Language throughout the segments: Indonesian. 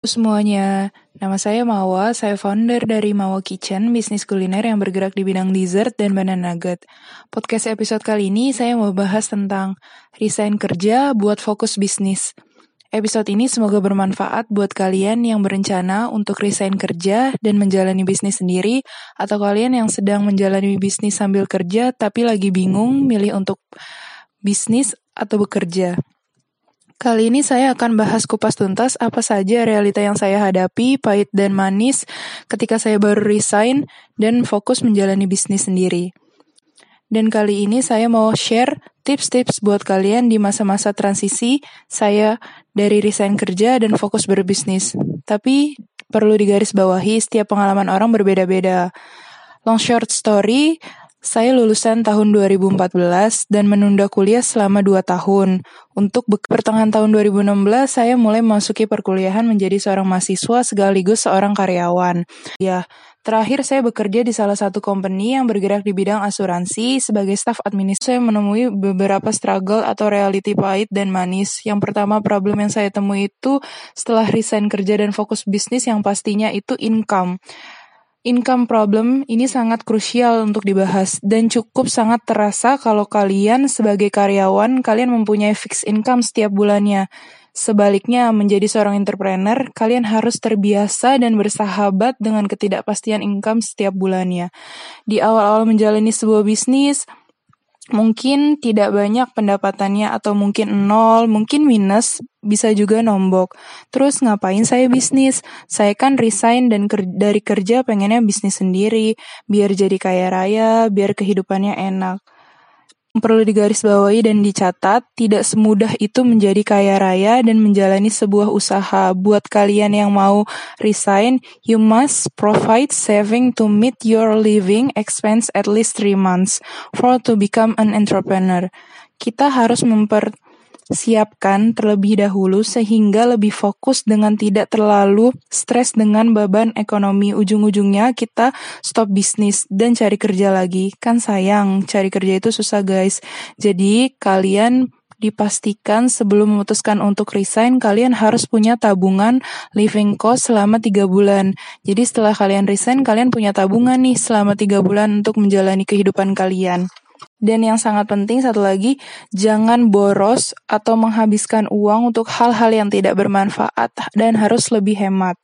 semuanya, nama saya Mawa, saya founder dari Mawa Kitchen, bisnis kuliner yang bergerak di bidang dessert dan banana nugget. Podcast episode kali ini saya mau bahas tentang resign kerja buat fokus bisnis. Episode ini semoga bermanfaat buat kalian yang berencana untuk resign kerja dan menjalani bisnis sendiri, atau kalian yang sedang menjalani bisnis sambil kerja tapi lagi bingung milih untuk bisnis atau bekerja. Kali ini saya akan bahas kupas tuntas apa saja realita yang saya hadapi, pahit dan manis, ketika saya baru resign dan fokus menjalani bisnis sendiri. Dan kali ini saya mau share tips-tips buat kalian di masa-masa transisi saya dari resign kerja dan fokus berbisnis. Tapi perlu digarisbawahi setiap pengalaman orang berbeda-beda. Long short story, saya lulusan tahun 2014 dan menunda kuliah selama 2 tahun. Untuk pertengahan tahun 2016, saya mulai memasuki perkuliahan menjadi seorang mahasiswa sekaligus seorang karyawan. Ya, terakhir saya bekerja di salah satu company yang bergerak di bidang asuransi sebagai staf administrasi. Saya menemui beberapa struggle atau reality pahit dan manis. Yang pertama problem yang saya temui itu setelah resign kerja dan fokus bisnis yang pastinya itu income. Income problem ini sangat krusial untuk dibahas dan cukup sangat terasa kalau kalian sebagai karyawan kalian mempunyai fixed income setiap bulannya. Sebaliknya, menjadi seorang entrepreneur, kalian harus terbiasa dan bersahabat dengan ketidakpastian income setiap bulannya. Di awal-awal menjalani sebuah bisnis, mungkin tidak banyak pendapatannya atau mungkin nol, mungkin minus, bisa juga nombok. Terus ngapain saya bisnis? Saya kan resign dan ker dari kerja pengennya bisnis sendiri, biar jadi kaya raya, biar kehidupannya enak perlu digarisbawahi dan dicatat, tidak semudah itu menjadi kaya raya dan menjalani sebuah usaha. Buat kalian yang mau resign, you must provide saving to meet your living expense at least three months for to become an entrepreneur. Kita harus memper siapkan terlebih dahulu sehingga lebih fokus dengan tidak terlalu stres dengan beban ekonomi. Ujung-ujungnya kita stop bisnis dan cari kerja lagi. Kan sayang, cari kerja itu susah guys. Jadi kalian dipastikan sebelum memutuskan untuk resign, kalian harus punya tabungan living cost selama tiga bulan. Jadi setelah kalian resign, kalian punya tabungan nih selama tiga bulan untuk menjalani kehidupan kalian. Dan yang sangat penting satu lagi, jangan boros atau menghabiskan uang untuk hal-hal yang tidak bermanfaat dan harus lebih hemat.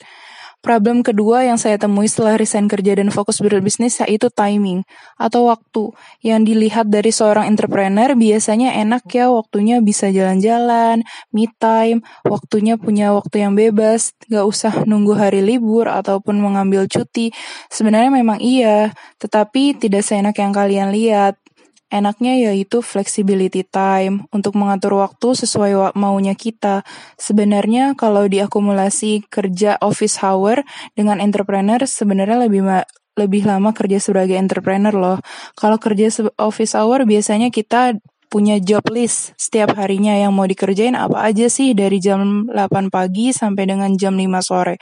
Problem kedua yang saya temui setelah resign kerja dan fokus berbisnis yaitu timing atau waktu. Yang dilihat dari seorang entrepreneur biasanya enak ya waktunya bisa jalan-jalan, me time, waktunya punya waktu yang bebas, gak usah nunggu hari libur ataupun mengambil cuti. Sebenarnya memang iya, tetapi tidak seenak yang kalian lihat. Enaknya yaitu flexibility time untuk mengatur waktu sesuai maunya kita. Sebenarnya kalau diakumulasi kerja office hour dengan entrepreneur sebenarnya lebih lebih lama kerja sebagai entrepreneur loh. Kalau kerja office hour biasanya kita punya job list setiap harinya yang mau dikerjain apa aja sih dari jam 8 pagi sampai dengan jam 5 sore.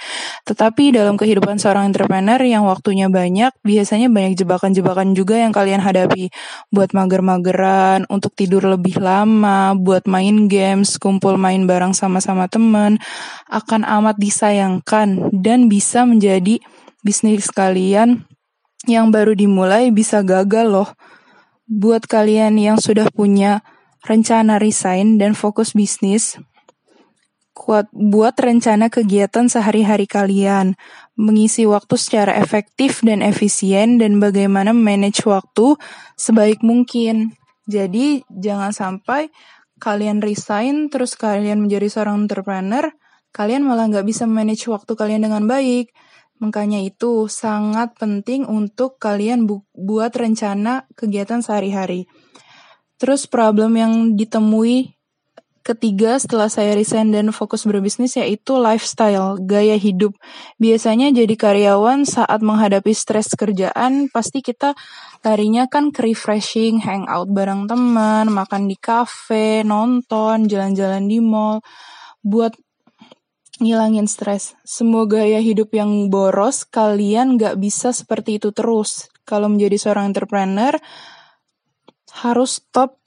Tetapi dalam kehidupan seorang entrepreneur yang waktunya banyak, biasanya banyak jebakan-jebakan juga yang kalian hadapi. Buat mager-mageran, untuk tidur lebih lama, buat main games, kumpul main bareng sama-sama teman, akan amat disayangkan dan bisa menjadi bisnis kalian yang baru dimulai bisa gagal loh buat kalian yang sudah punya rencana resign dan fokus bisnis, kuat buat rencana kegiatan sehari-hari kalian, mengisi waktu secara efektif dan efisien dan bagaimana manage waktu sebaik mungkin. Jadi jangan sampai kalian resign terus kalian menjadi seorang entrepreneur, kalian malah nggak bisa manage waktu kalian dengan baik. Makanya itu sangat penting untuk kalian bu buat rencana kegiatan sehari-hari. Terus problem yang ditemui ketiga setelah saya resign dan fokus berbisnis yaitu lifestyle, gaya hidup. Biasanya jadi karyawan saat menghadapi stres kerjaan pasti kita larinya kan ke refreshing, hangout bareng teman, makan di cafe, nonton, jalan-jalan di mall. Buat ngilangin stres. Semoga ya hidup yang boros, kalian gak bisa seperti itu terus. Kalau menjadi seorang entrepreneur, harus stop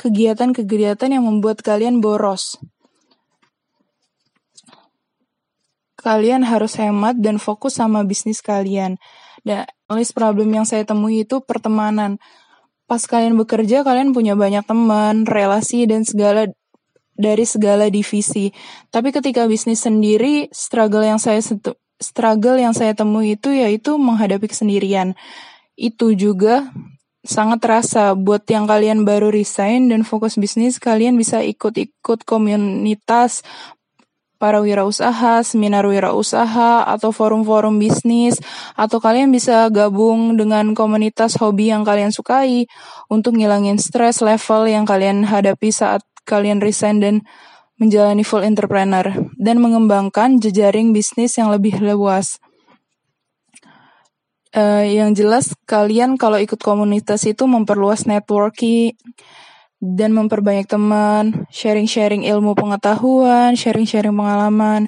kegiatan-kegiatan yang membuat kalian boros. kalian harus hemat dan fokus sama bisnis kalian. Dan list problem yang saya temui itu pertemanan. Pas kalian bekerja, kalian punya banyak teman, relasi, dan segala dari segala divisi. Tapi ketika bisnis sendiri, struggle yang saya struggle yang saya temui itu yaitu menghadapi kesendirian. Itu juga sangat terasa buat yang kalian baru resign dan fokus bisnis, kalian bisa ikut-ikut komunitas para wirausaha, seminar wirausaha, atau forum-forum bisnis, atau kalian bisa gabung dengan komunitas hobi yang kalian sukai untuk ngilangin stres level yang kalian hadapi saat kalian resign dan menjalani full entrepreneur, dan mengembangkan jejaring bisnis yang lebih luas. Uh, yang jelas kalian kalau ikut komunitas itu memperluas networking dan memperbanyak teman, sharing-sharing ilmu pengetahuan, sharing-sharing pengalaman.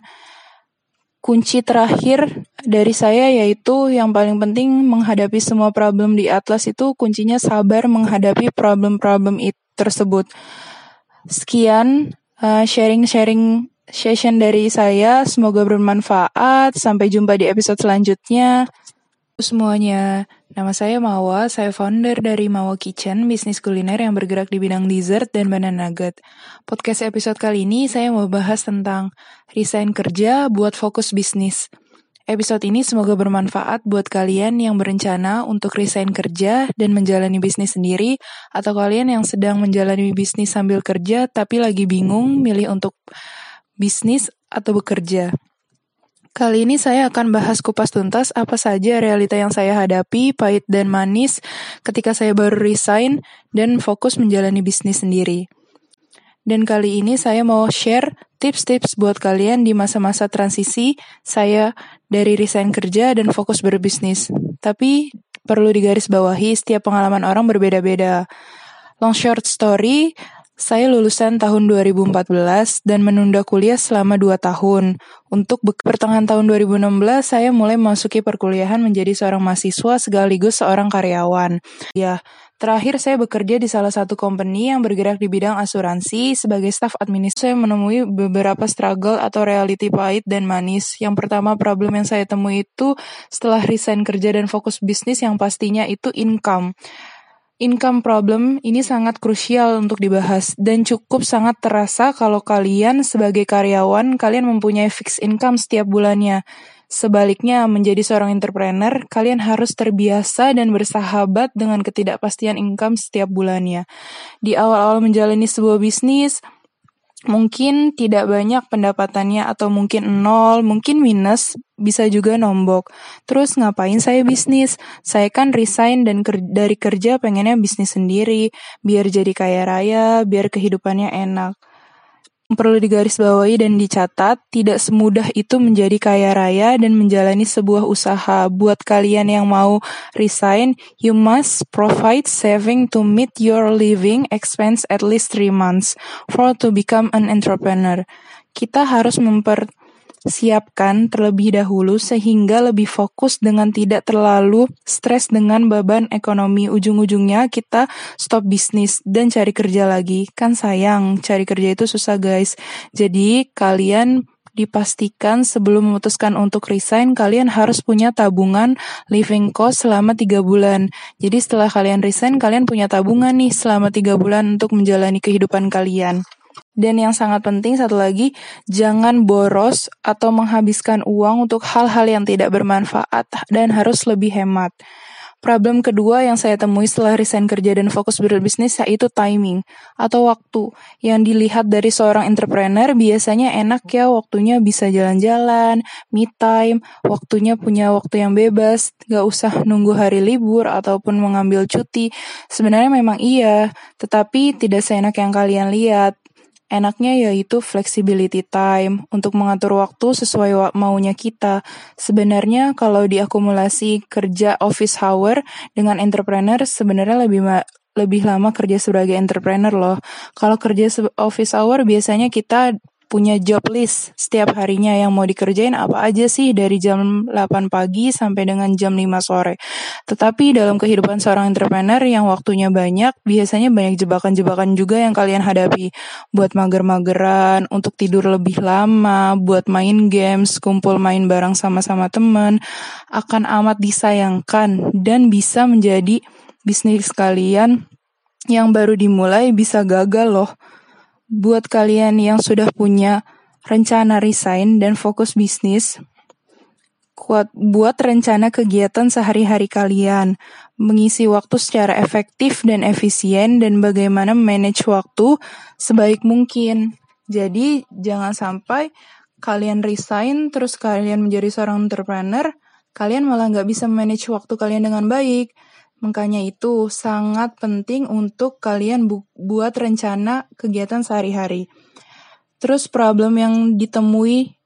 Kunci terakhir dari saya yaitu yang paling penting menghadapi semua problem di Atlas itu kuncinya sabar menghadapi problem-problem tersebut. Sekian uh, sharing-sharing session dari saya, semoga bermanfaat. Sampai jumpa di episode selanjutnya semuanya, nama saya Mawa, saya founder dari Mawa Kitchen, bisnis kuliner yang bergerak di bidang dessert dan banana nugget. Podcast episode kali ini saya mau bahas tentang resign kerja buat fokus bisnis. Episode ini semoga bermanfaat buat kalian yang berencana untuk resign kerja dan menjalani bisnis sendiri, atau kalian yang sedang menjalani bisnis sambil kerja tapi lagi bingung milih untuk bisnis atau bekerja. Kali ini saya akan bahas kupas tuntas apa saja realita yang saya hadapi, pahit dan manis, ketika saya baru resign dan fokus menjalani bisnis sendiri. Dan kali ini saya mau share tips-tips buat kalian di masa-masa transisi saya dari resign kerja dan fokus berbisnis. Tapi perlu digarisbawahi setiap pengalaman orang berbeda-beda. Long short story, saya lulusan tahun 2014 dan menunda kuliah selama 2 tahun. Untuk pertengahan tahun 2016, saya mulai memasuki perkuliahan menjadi seorang mahasiswa sekaligus seorang karyawan. Ya, terakhir saya bekerja di salah satu company yang bergerak di bidang asuransi sebagai staf administrasi. Saya menemui beberapa struggle atau reality pahit dan manis. Yang pertama problem yang saya temui itu setelah resign kerja dan fokus bisnis yang pastinya itu income income problem ini sangat krusial untuk dibahas dan cukup sangat terasa kalau kalian sebagai karyawan kalian mempunyai fixed income setiap bulannya. Sebaliknya, menjadi seorang entrepreneur, kalian harus terbiasa dan bersahabat dengan ketidakpastian income setiap bulannya. Di awal-awal menjalani sebuah bisnis, mungkin tidak banyak pendapatannya atau mungkin nol, mungkin minus, bisa juga nombok. Terus ngapain saya bisnis? Saya kan resign dan ker dari kerja pengennya bisnis sendiri, biar jadi kaya raya, biar kehidupannya enak perlu digarisbawahi dan dicatat, tidak semudah itu menjadi kaya raya dan menjalani sebuah usaha. Buat kalian yang mau resign, you must provide saving to meet your living expense at least three months for to become an entrepreneur. Kita harus memper siapkan terlebih dahulu sehingga lebih fokus dengan tidak terlalu stres dengan beban ekonomi. Ujung-ujungnya kita stop bisnis dan cari kerja lagi. Kan sayang, cari kerja itu susah guys. Jadi kalian dipastikan sebelum memutuskan untuk resign, kalian harus punya tabungan living cost selama tiga bulan. Jadi setelah kalian resign, kalian punya tabungan nih selama tiga bulan untuk menjalani kehidupan kalian. Dan yang sangat penting satu lagi, jangan boros atau menghabiskan uang untuk hal-hal yang tidak bermanfaat dan harus lebih hemat. Problem kedua yang saya temui setelah resign kerja dan fokus berbisnis yaitu timing atau waktu. Yang dilihat dari seorang entrepreneur biasanya enak ya waktunya bisa jalan-jalan, me time, waktunya punya waktu yang bebas, gak usah nunggu hari libur ataupun mengambil cuti. Sebenarnya memang iya, tetapi tidak seenak yang kalian lihat. Enaknya yaitu flexibility time untuk mengatur waktu sesuai maunya kita. Sebenarnya kalau diakumulasi kerja office hour dengan entrepreneur sebenarnya lebih lebih lama kerja sebagai entrepreneur loh. Kalau kerja office hour biasanya kita punya job list setiap harinya yang mau dikerjain apa aja sih dari jam 8 pagi sampai dengan jam 5 sore. Tetapi dalam kehidupan seorang entrepreneur yang waktunya banyak, biasanya banyak jebakan-jebakan juga yang kalian hadapi. Buat mager-mageran, untuk tidur lebih lama, buat main games, kumpul main bareng sama-sama teman, akan amat disayangkan dan bisa menjadi bisnis kalian yang baru dimulai bisa gagal loh. Buat kalian yang sudah punya rencana resign dan fokus bisnis, kuat buat rencana kegiatan sehari-hari kalian, mengisi waktu secara efektif dan efisien dan bagaimana manage waktu sebaik mungkin. Jadi jangan sampai kalian resign terus kalian menjadi seorang entrepreneur, kalian malah nggak bisa manage waktu kalian dengan baik. Makanya itu sangat penting untuk kalian bu buat rencana kegiatan sehari-hari. Terus problem yang ditemui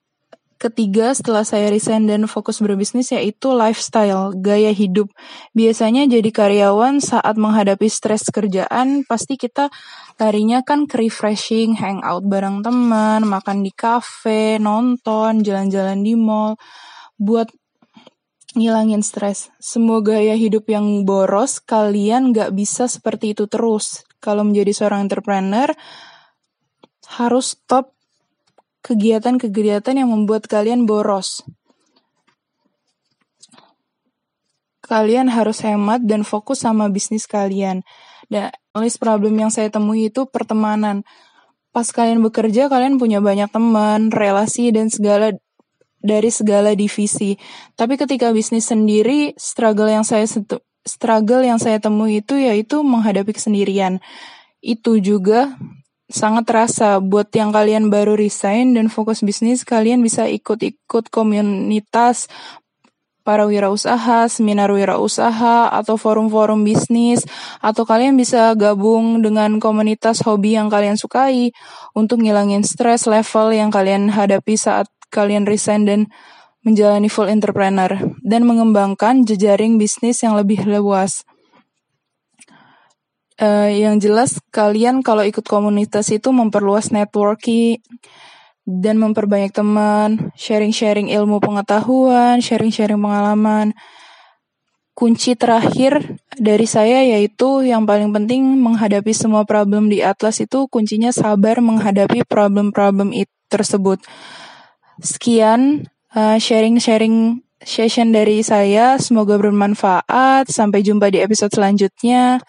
ketiga setelah saya resign dan fokus berbisnis yaitu lifestyle, gaya hidup. Biasanya jadi karyawan saat menghadapi stres kerjaan pasti kita larinya kan ke refreshing, hangout bareng teman, makan di cafe, nonton, jalan-jalan di mall. Buat ngilangin stres. Semua gaya hidup yang boros, kalian gak bisa seperti itu terus. Kalau menjadi seorang entrepreneur, harus stop kegiatan-kegiatan yang membuat kalian boros. Kalian harus hemat dan fokus sama bisnis kalian. Dan list problem yang saya temui itu pertemanan. Pas kalian bekerja, kalian punya banyak teman, relasi, dan segala dari segala divisi. Tapi ketika bisnis sendiri, struggle yang saya struggle yang saya temui itu yaitu menghadapi kesendirian. Itu juga sangat terasa buat yang kalian baru resign dan fokus bisnis, kalian bisa ikut-ikut komunitas para wirausaha, seminar wirausaha, atau forum-forum bisnis, atau kalian bisa gabung dengan komunitas hobi yang kalian sukai untuk ngilangin stres level yang kalian hadapi saat kalian resign dan menjalani full entrepreneur dan mengembangkan jejaring bisnis yang lebih luas. Uh, yang jelas kalian kalau ikut komunitas itu memperluas networking dan memperbanyak teman, sharing-sharing ilmu pengetahuan, sharing-sharing pengalaman. Kunci terakhir dari saya yaitu yang paling penting menghadapi semua problem di Atlas itu kuncinya sabar menghadapi problem-problem itu tersebut. Sekian uh, sharing-sharing session dari saya. Semoga bermanfaat. Sampai jumpa di episode selanjutnya.